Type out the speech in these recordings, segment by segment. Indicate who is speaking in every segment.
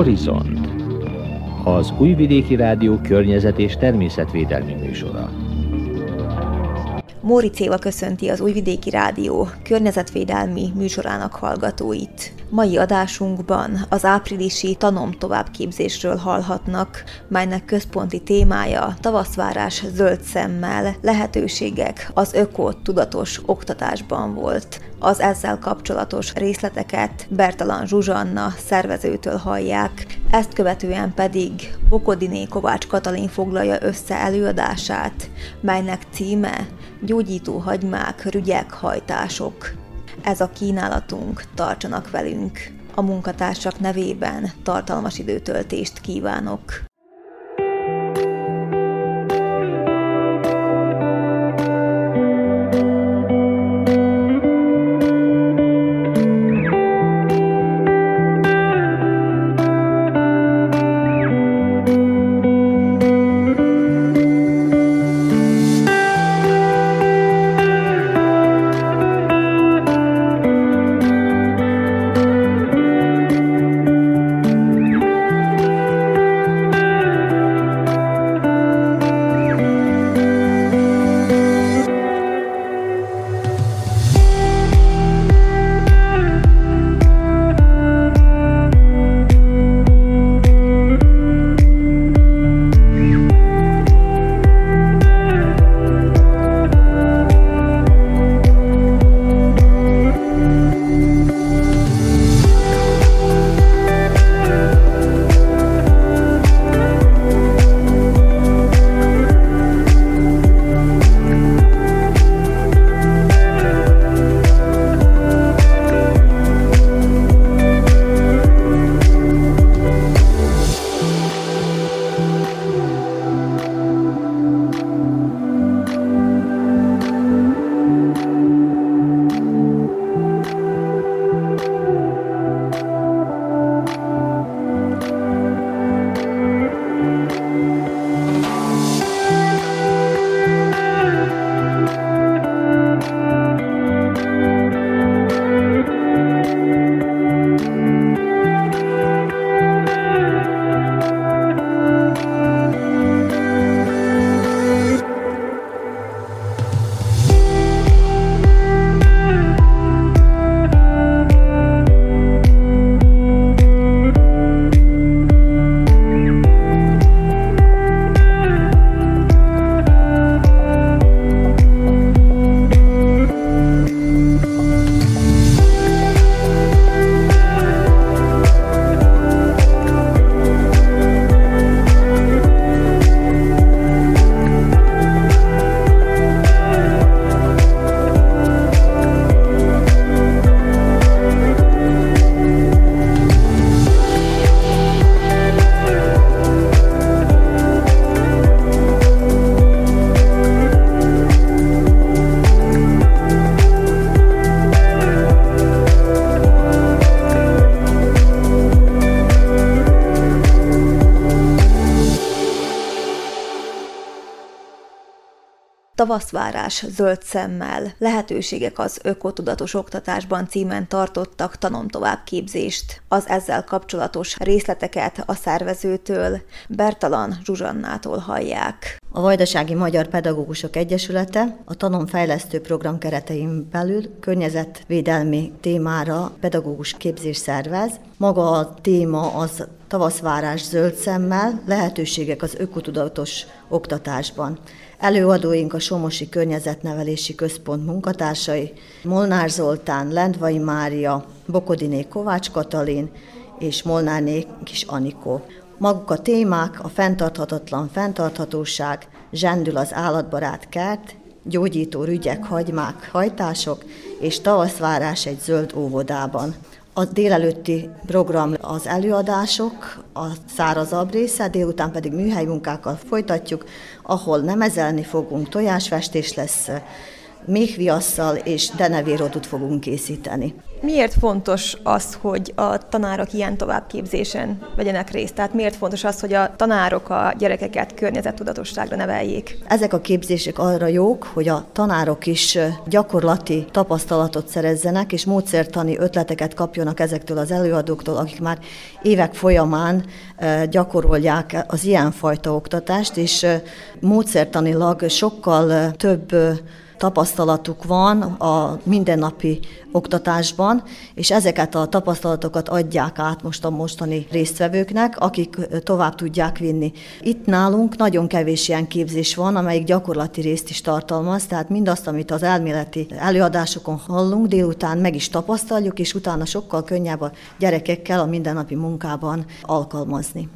Speaker 1: Horizont az Újvidéki Rádió környezet és természetvédelmi műsora.
Speaker 2: Móri Éva köszönti az Újvidéki Rádió környezetvédelmi műsorának hallgatóit. Mai adásunkban az áprilisi tanom továbbképzésről hallhatnak, melynek központi témája tavaszvárás zöld szemmel, lehetőségek az öko-tudatos oktatásban volt. Az ezzel kapcsolatos részleteket Bertalan Zsuzsanna szervezőtől hallják, ezt követően pedig Bokodiné Kovács Katalin foglalja össze előadását, melynek címe Gyógyító hagymák, rügyek, hajtások. Ez a kínálatunk, tartsanak velünk! A munkatársak nevében tartalmas időtöltést kívánok! Tavaszvárás zöld szemmel, lehetőségek az ökotudatos oktatásban címen tartottak tanomtovábbképzést. Az ezzel kapcsolatos részleteket a szervezőtől, Bertalan Zsuzsannától hallják.
Speaker 3: A Vajdasági Magyar Pedagógusok Egyesülete a tanomfejlesztő program keretein belül környezetvédelmi témára pedagógus képzés szervez. Maga a téma az tavaszvárás zöld szemmel, lehetőségek az ökotudatos oktatásban. Előadóink a Somosi Környezetnevelési Központ munkatársai, Molnár Zoltán, Lendvai Mária, Bokodiné Kovács Katalin és Molnárné Kis Anikó. Maguk a témák a fenntarthatatlan fenntarthatóság, zsendül az állatbarát kert, gyógyító rügyek, hagymák, hajtások és tavaszvárás egy zöld óvodában. A délelőtti program az előadások, a szárazabb része, délután pedig műhely munkákkal folytatjuk, ahol nemezelni fogunk, tojásfestés lesz, méhviasszal és denevérodot fogunk készíteni.
Speaker 4: Miért fontos az, hogy a tanárok ilyen továbbképzésen vegyenek részt? Tehát miért fontos az, hogy a tanárok a gyerekeket környezettudatosságra neveljék?
Speaker 3: Ezek a képzések arra jók, hogy a tanárok is gyakorlati tapasztalatot szerezzenek, és módszertani ötleteket kapjanak ezektől az előadóktól, akik már évek folyamán gyakorolják az ilyenfajta oktatást, és módszertanilag sokkal több tapasztalatuk van a mindennapi oktatásban, és ezeket a tapasztalatokat adják át most a mostani résztvevőknek, akik tovább tudják vinni. Itt nálunk nagyon kevés ilyen képzés van, amelyik gyakorlati részt is tartalmaz, tehát mindazt, amit az elméleti előadásokon hallunk, délután meg is tapasztaljuk, és utána sokkal könnyebb a gyerekekkel a mindennapi munkában alkalmazni.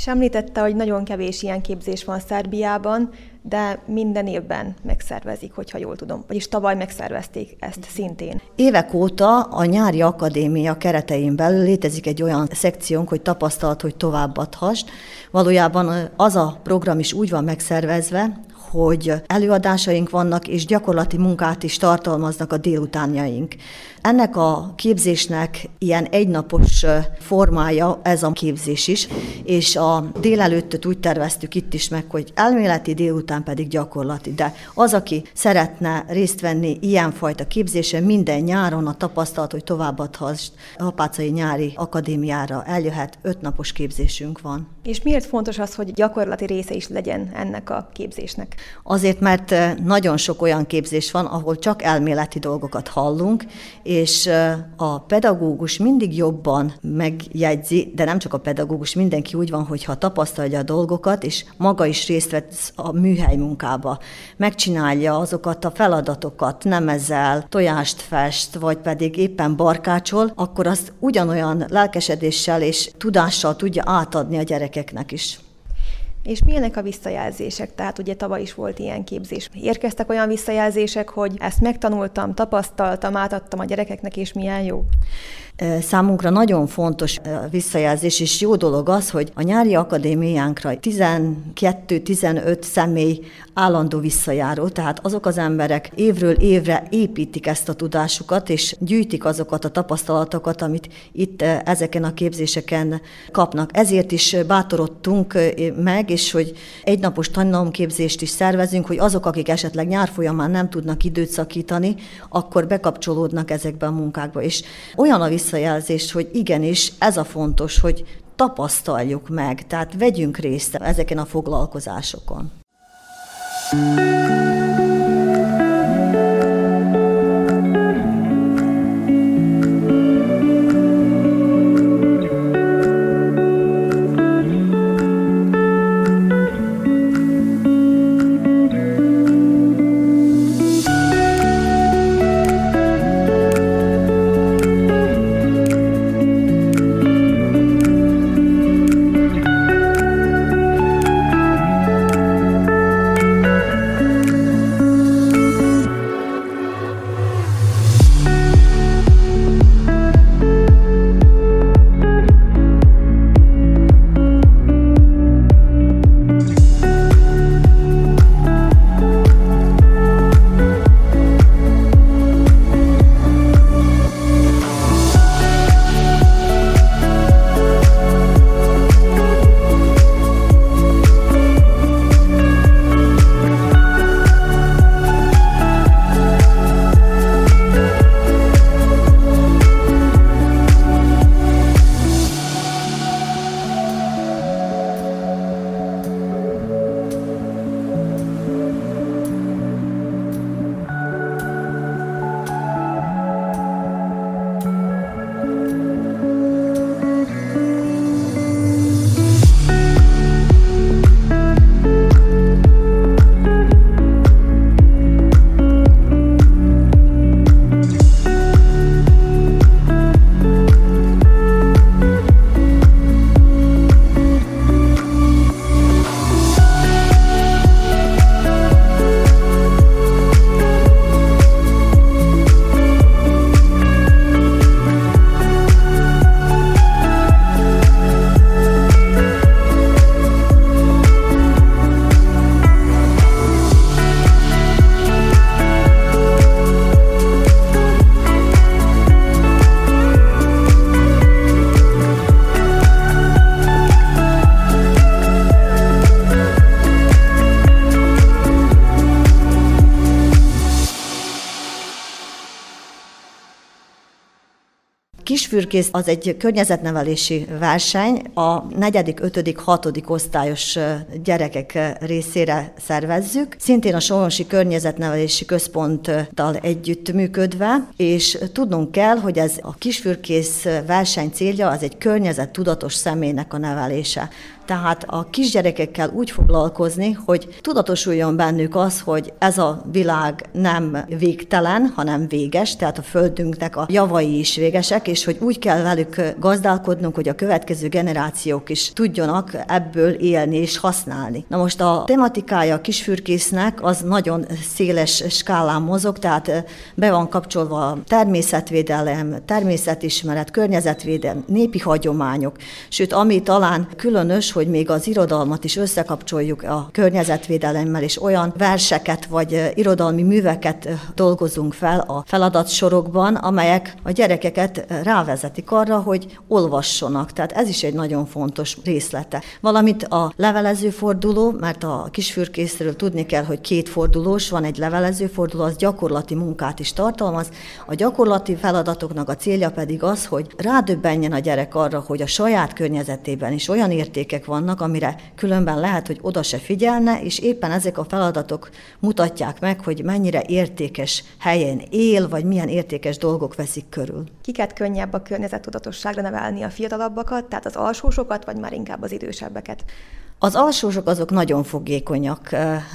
Speaker 4: És említette, hogy nagyon kevés ilyen képzés van Szerbiában, de minden évben megszervezik, hogyha jól tudom. Vagyis tavaly megszervezték ezt szintén.
Speaker 3: Évek óta a nyári akadémia keretein belül létezik egy olyan szekciónk, hogy tapasztalat, hogy továbbadhass. Valójában az a program is úgy van megszervezve, hogy előadásaink vannak, és gyakorlati munkát is tartalmaznak a délutánjaink. Ennek a képzésnek ilyen egynapos formája ez a képzés is, és a délelőttöt úgy terveztük itt is meg, hogy elméleti, délután pedig gyakorlati. De az, aki szeretne részt venni ilyenfajta képzésen, minden nyáron a tapasztalat, hogy továbbadhass Apácai Nyári Akadémiára eljöhet, ötnapos képzésünk van.
Speaker 4: És miért fontos az, hogy gyakorlati része is legyen ennek a képzésnek?
Speaker 3: Azért, mert nagyon sok olyan képzés van, ahol csak elméleti dolgokat hallunk, és a pedagógus mindig jobban megjegyzi, de nem csak a pedagógus, mindenki úgy van, hogy ha tapasztalja a dolgokat, és maga is részt vesz a műhely munkába, megcsinálja azokat a feladatokat, nem ezzel tojást fest, vagy pedig éppen barkácsol, akkor azt ugyanolyan lelkesedéssel és tudással tudja átadni a gyerekeknek is.
Speaker 4: És milyenek a visszajelzések? Tehát ugye tavaly is volt ilyen képzés. Érkeztek olyan visszajelzések, hogy ezt megtanultam, tapasztaltam, átadtam a gyerekeknek, és milyen jó?
Speaker 3: Számunkra nagyon fontos visszajelzés, és jó dolog az, hogy a nyári akadémiánkra 12-15 személy állandó visszajáró, tehát azok az emberek évről évre építik ezt a tudásukat, és gyűjtik azokat a tapasztalatokat, amit itt ezeken a képzéseken kapnak. Ezért is bátorodtunk meg, és hogy egynapos tanulomképzést is szervezünk, hogy azok, akik esetleg nyár folyamán nem tudnak időt szakítani, akkor bekapcsolódnak ezekbe a munkákba. És olyan a visszajelzés, visszajelzést, hogy igenis ez a fontos, hogy tapasztaljuk meg, tehát vegyünk részt ezeken a foglalkozásokon. thank you kisfürkész az egy környezetnevelési verseny, a negyedik, ötödik, hatodik osztályos gyerekek részére szervezzük. Szintén a Soronsi Környezetnevelési Központtal együtt működve, és tudnunk kell, hogy ez a kisfürkész verseny célja az egy környezet tudatos személynek a nevelése. Tehát a kisgyerekekkel úgy foglalkozni, hogy tudatosuljon bennük az, hogy ez a világ nem végtelen, hanem véges, tehát a Földünknek a javai is végesek, és hogy úgy kell velük gazdálkodnunk, hogy a következő generációk is tudjanak ebből élni és használni. Na most a tematikája a kisfürkésznek az nagyon széles skálán mozog, tehát be van kapcsolva a természetvédelem, természetismeret, környezetvédelem, népi hagyományok, sőt, ami talán különös, hogy még az irodalmat is összekapcsoljuk a környezetvédelemmel, és olyan verseket vagy irodalmi műveket dolgozunk fel a feladatsorokban, amelyek a gyerekeket rávezetik arra, hogy olvassonak. Tehát ez is egy nagyon fontos részlete. Valamint a levelező forduló, mert a kisfürkészről tudni kell, hogy két fordulós, van egy levelező forduló, az gyakorlati munkát is tartalmaz. A gyakorlati feladatoknak a célja pedig az, hogy rádöbbenjen a gyerek arra, hogy a saját környezetében is olyan értékek vannak, amire különben lehet, hogy oda se figyelne, és éppen ezek a feladatok mutatják meg, hogy mennyire értékes helyen él, vagy milyen értékes dolgok veszik körül.
Speaker 2: Kiket könnyebb a környezettudatosságra nevelni a fiatalabbakat, tehát az alsósokat, vagy már inkább az idősebbeket?
Speaker 3: Az alsósok azok nagyon fogékonyak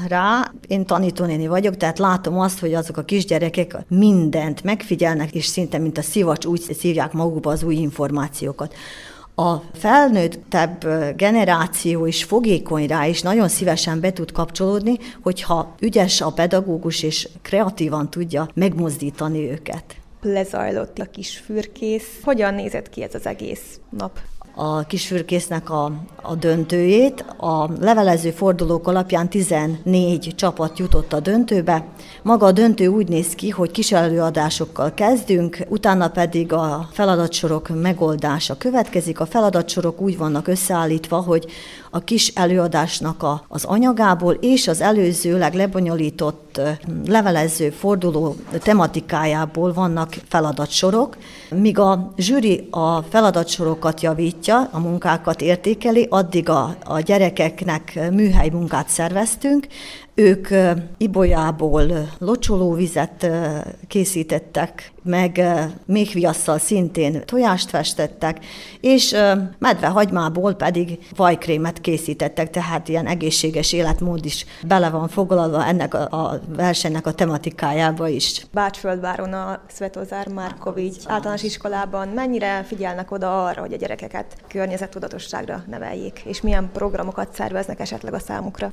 Speaker 3: rá. Én tanítónéni vagyok, tehát látom azt, hogy azok a kisgyerekek mindent megfigyelnek, és szinte mint a szivacs úgy szívják magukba az új információkat a felnőttebb generáció is fogékony rá, és nagyon szívesen be tud kapcsolódni, hogyha ügyes a pedagógus, és kreatívan tudja megmozdítani őket.
Speaker 2: Lezajlott a kis fürkész. Hogyan nézett ki ez az egész nap?
Speaker 3: A kisfürkésznek a, a döntőjét. A levelező fordulók alapján 14 csapat jutott a döntőbe. Maga a döntő úgy néz ki, hogy kis előadásokkal kezdünk, utána pedig a feladatsorok megoldása következik. A feladatsorok úgy vannak összeállítva, hogy a kis előadásnak a, az anyagából és az előzőleg lebonyolított levelező forduló tematikájából vannak feladatsorok, míg a zsűri a feladatsorokat javítja, a munkákat értékeli, addig a, a gyerekeknek műhely munkát szerveztünk, ők ibolyából locsolóvizet készítettek, meg méhviasszal szintén tojást festettek, és medvehagymából pedig vajkrémet készítettek, tehát ilyen egészséges életmód is bele van foglalva ennek a, a versenynek a tematikájába is.
Speaker 2: Bácsföldváron a Svetozár Márkovics általános iskolában mennyire figyelnek oda arra, hogy a gyerekeket környezettudatosságra neveljék, és milyen programokat szerveznek esetleg a számukra?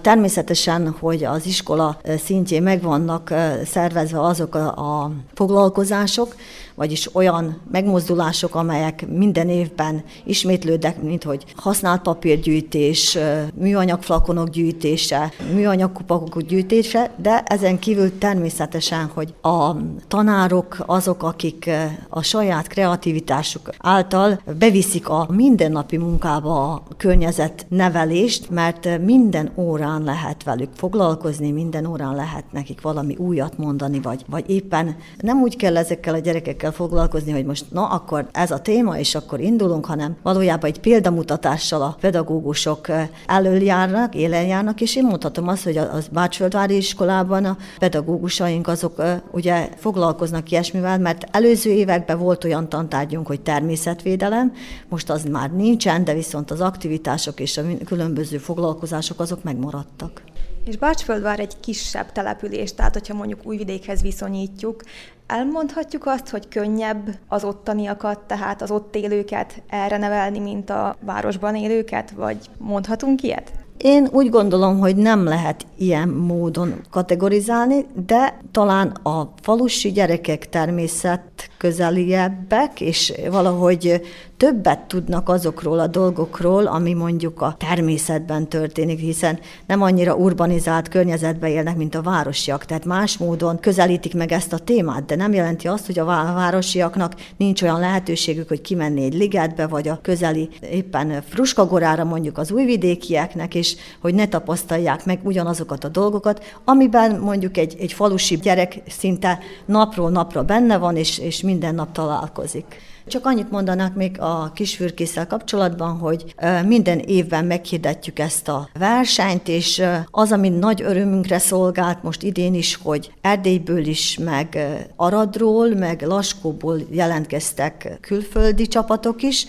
Speaker 3: Természetesen, hogy az iskola szintjén meg vannak szervezve azok a, a foglalkozások, vagyis olyan megmozdulások, amelyek minden évben ismétlődnek, mint hogy használt papírgyűjtés, műanyag flakonok gyűjtése, műanyag kupakok gyűjtése, de ezen kívül természetesen, hogy a tanárok azok, akik a saját kreativitásuk által beviszik a mindennapi munkába a környezet nevelést, mert minden órán lehet velük foglalkozni, minden órán lehet nekik valami újat mondani, vagy, vagy éppen nem úgy kell ezekkel a gyerekekkel kell foglalkozni, hogy most na, akkor ez a téma, és akkor indulunk, hanem valójában egy példamutatással a pedagógusok előjárnak, élen járnak, és én mondhatom azt, hogy a Bácsföldvári iskolában a pedagógusaink azok ugye foglalkoznak ilyesmivel, mert előző években volt olyan tantárgyunk, hogy természetvédelem, most az már nincsen, de viszont az aktivitások és a különböző foglalkozások azok megmaradtak.
Speaker 2: És Bácsföldvár egy kisebb település, tehát hogyha mondjuk Újvidékhez viszonyítjuk, elmondhatjuk azt, hogy könnyebb az ottaniakat, tehát az ott élőket erre nevelni, mint a városban élőket, vagy mondhatunk ilyet?
Speaker 3: Én úgy gondolom, hogy nem lehet ilyen módon kategorizálni, de talán a falusi gyerekek természet közeliebbek, és valahogy többet tudnak azokról a dolgokról, ami mondjuk a természetben történik, hiszen nem annyira urbanizált környezetben élnek, mint a városiak, tehát más módon közelítik meg ezt a témát, de nem jelenti azt, hogy a városiaknak nincs olyan lehetőségük, hogy kimenni egy ligetbe, vagy a közeli éppen Fruskagorára mondjuk az újvidékieknek, és hogy ne tapasztalják meg ugyanazokat a dolgokat, amiben mondjuk egy, egy falusi gyerek szinte napról napra benne van, és és minden nap találkozik. Csak annyit mondanak még a kisfürkészsel kapcsolatban, hogy minden évben meghirdetjük ezt a versenyt, és az, ami nagy örömünkre szolgált most idén is, hogy Erdélyből is, meg Aradról, meg Laskóból jelentkeztek külföldi csapatok is,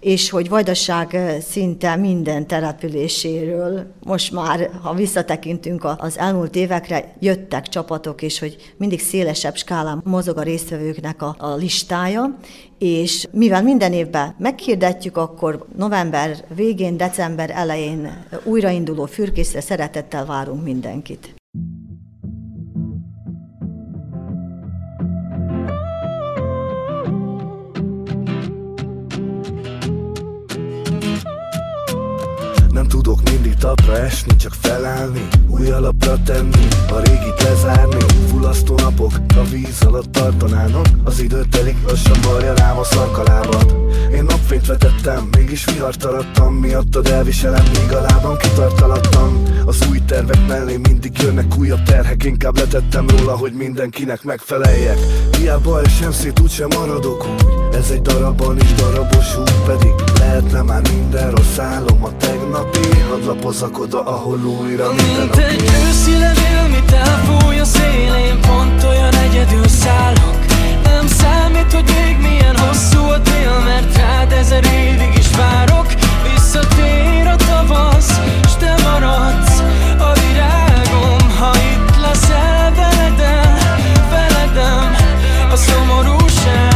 Speaker 3: és hogy Vajdaság szinte minden településéről most már, ha visszatekintünk az elmúlt évekre, jöttek csapatok, és hogy mindig szélesebb skálán mozog a résztvevőknek a, a listája, és mivel minden évben meghirdetjük, akkor november végén, december elején újrainduló fürkészre szeretettel várunk mindenkit.
Speaker 5: Tudok mindig tapra esni, csak felállni Új alapra tenni, a régit lezárni Fullasztó napok a víz alatt tartanának Az idő telik, lassan varja rám a szarkalábat. Én napfényt vetettem, mégis vihart arattam Miattad elviselem, míg a lábam kitartalattam. Az új tervek mellé mindig jönnek újabb terhek Inkább letettem róla, hogy mindenkinek megfeleljek. Hiába esem szét, úgysem maradok úgy Ez egy darabban is darabos út Pedig lehetne már minden rossz álom a tegnapi Hadd lapozak oda, ahol újra
Speaker 6: Mint egy őszi levél, mit elfúj a szélén Pont olyan egyedül szállok. Nem számít, hogy még milyen hosszú a tél Mert rád ezer évig is várok. Visszatér a tavasz, s te maradsz a virágom. Ha itt leszel veledem, veledem a szomorúságom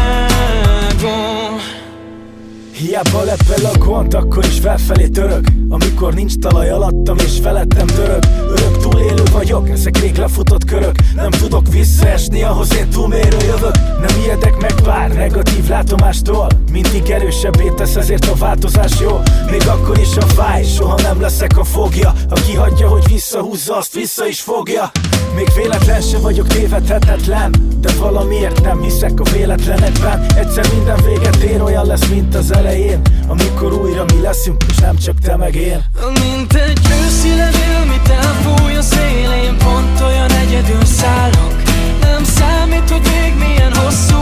Speaker 7: Hiába lepel a gond, akkor is felfelé török. Amikor nincs talaj alattam és felettem török. Örök túlélő vagyok, ezek rég lefutott körök. Nem tudok visszaesni, ahhoz én túlmérő jövök. Nem ijedek meg pár negatív látomástól. Mindig erősebbé tesz, ezért a változás jó. Még akkor is a fáj, soha nem leszek a fogja. Aki hagyja, hogy visszahúzza, azt vissza is fogja. Még véletlen se vagyok tévedhetetlen De valamiért nem hiszek a véletlenekben. Egyszer minden véget ér, olyan lesz, mint az elején. Amikor újra mi leszünk, és nem csak te meg én.
Speaker 6: Mint egy őszi levél, mit elfúj a szélén Pont olyan egyedül szállok. Nem számít, hogy még milyen hosszú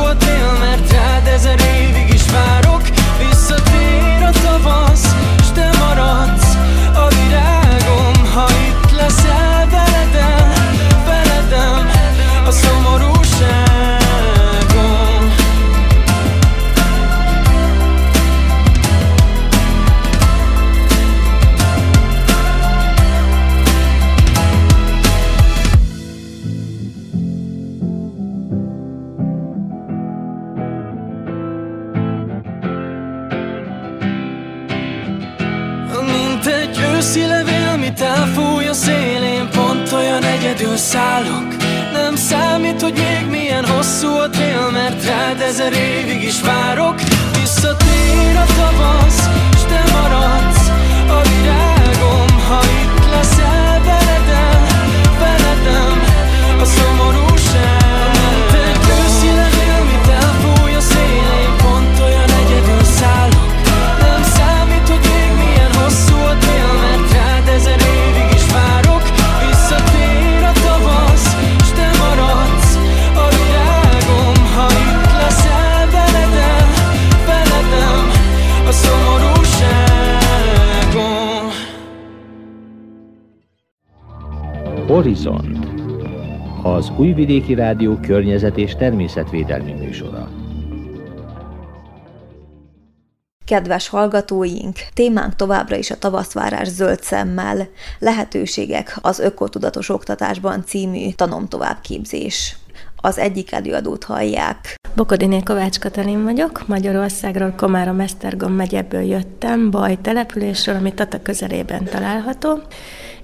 Speaker 1: az Újvidéki Rádió környezet és természetvédelmi műsora.
Speaker 2: Kedves hallgatóink, témánk továbbra is a tavaszvárás zöld szemmel, lehetőségek az ökotudatos oktatásban című tanom továbbképzés. Az egyik előadót hallják.
Speaker 8: Bokodiné Kovács Katalin vagyok, Magyarországról, Komárom Esztergom megyeből jöttem, Baj településről, ami Tata közelében található,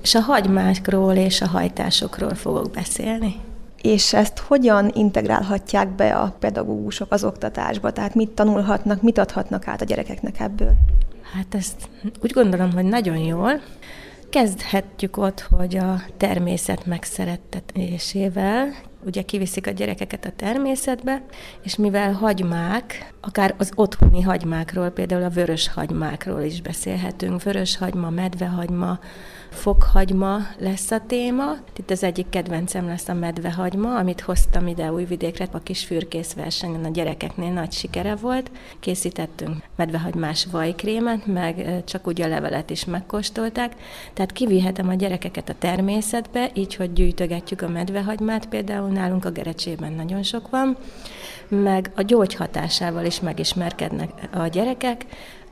Speaker 8: és a hagymákról és a hajtásokról fogok beszélni.
Speaker 2: És ezt hogyan integrálhatják be a pedagógusok az oktatásba? Tehát mit tanulhatnak, mit adhatnak át a gyerekeknek ebből?
Speaker 8: Hát ezt úgy gondolom, hogy nagyon jól. Kezdhetjük ott, hogy a természet megszerettetésével ugye kiviszik a gyerekeket a természetbe, és mivel hagymák, akár az otthoni hagymákról, például a vörös hagymákról is beszélhetünk, vörös hagyma, medvehagyma, fokhagyma lesz a téma. Itt az egyik kedvencem lesz a medvehagyma, amit hoztam ide Újvidékre, a kis fürkész versenyen a gyerekeknél nagy sikere volt. Készítettünk medvehagymás vajkrémet, meg csak úgy a levelet is megkóstolták. Tehát kivihetem a gyerekeket a természetbe, így, hogy gyűjtögetjük a medvehagymát, például nálunk a Gerecsében nagyon sok van, meg a gyógyhatásával is megismerkednek a gyerekek,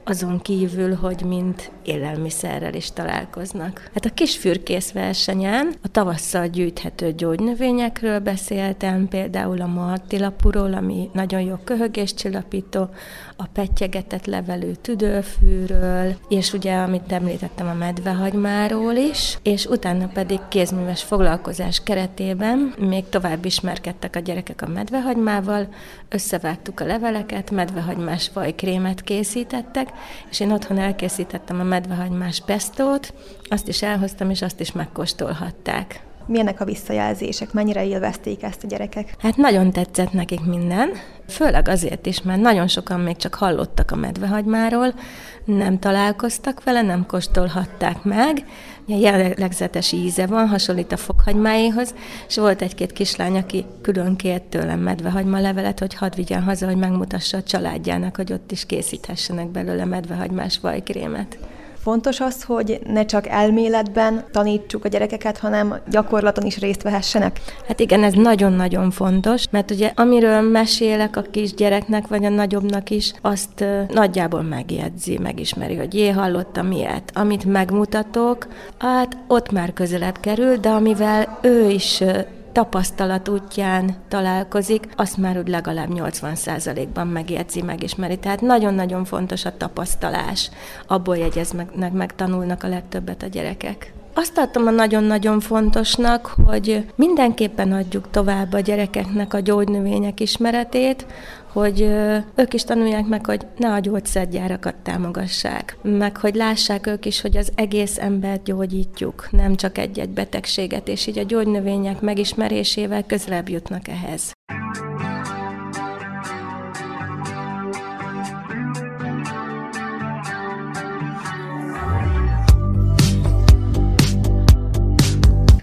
Speaker 8: azon kívül, hogy mint élelmiszerrel is találkoznak. Hát a kisfürkész versenyen a tavasszal gyűjthető gyógynövényekről beszéltem, például a martilapuról, ami nagyon jó köhögéscsillapító, a pettyegetett levelű tüdőfűről, és ugye, amit említettem, a medvehagymáról is, és utána pedig kézműves foglalkozás keretében még tovább ismerkedtek a gyerekek a medvehagymával, összevágtuk a leveleket, medvehagymás vajkrémet készítettek, és én otthon elkészítettem a medvehagymás pestót, azt is elhoztam, és azt is megkóstolhatták.
Speaker 2: Milyenek a visszajelzések? Mennyire élvezték ezt a gyerekek?
Speaker 8: Hát nagyon tetszett nekik minden, főleg azért is, mert nagyon sokan még csak hallottak a medvehagymáról, nem találkoztak vele, nem kóstolhatták meg. Jellegzetes íze van, hasonlít a fokhagymáéhoz, és volt egy-két kislány, aki külön kért tőlem medvehagyma levelet, hogy hadd vigyen haza, hogy megmutassa a családjának, hogy ott is készíthessenek belőle medvehagymás vajkrémet.
Speaker 2: Fontos az, hogy ne csak elméletben tanítsuk a gyerekeket, hanem gyakorlaton is részt vehessenek?
Speaker 8: Hát igen, ez nagyon-nagyon fontos, mert ugye amiről mesélek a kisgyereknek, vagy a nagyobbnak is, azt nagyjából megjegyzi, megismeri, hogy jé, hallottam ilyet. Amit megmutatok, hát ott már közelebb kerül, de amivel ő is tapasztalat útján találkozik, azt már úgy legalább 80%-ban megjegyzi, megismeri. Tehát nagyon-nagyon fontos a tapasztalás. Abból jegyeznek, meg tanulnak a legtöbbet a gyerekek. Azt tartom a nagyon-nagyon fontosnak, hogy mindenképpen adjuk tovább a gyerekeknek a gyógynövények ismeretét, hogy ők is tanulják meg, hogy ne a gyógyszergyárakat támogassák, meg hogy lássák ők is, hogy az egész embert gyógyítjuk, nem csak egy-egy betegséget, és így a gyógynövények megismerésével közelebb jutnak ehhez.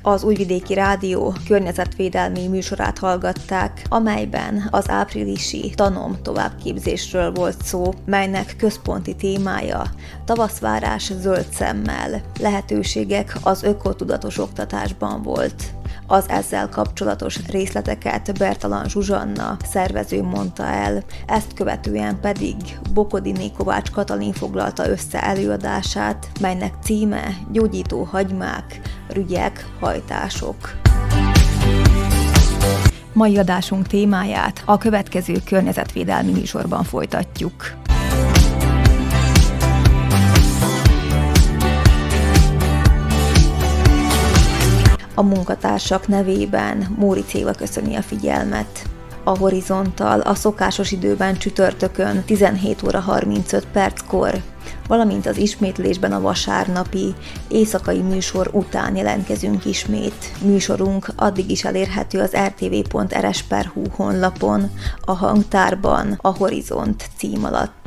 Speaker 2: Az Újvidéki Rádió környezetvédelmi műsorát hallgatták, amelyben az áprilisi tanom továbbképzésről volt szó, melynek központi témája tavaszvárás zöld szemmel, lehetőségek az ökotudatos oktatásban volt. Az ezzel kapcsolatos részleteket Bertalan Zsuzsanna szervező mondta el, ezt követően pedig Bokodiné Kovács Katalin foglalta össze előadását, melynek címe Gyógyító hagymák, rügyek, hajtások. Mai adásunk témáját a következő környezetvédelmi műsorban folytatjuk. A munkatársak nevében Móri Céva köszöni a figyelmet. A horizonttal a szokásos időben csütörtökön 17 óra 35 perckor, valamint az ismétlésben a vasárnapi éjszakai műsor után jelentkezünk ismét. Műsorunk addig is elérhető az rtv.rs.hu honlapon, a hangtárban, a Horizont cím alatt.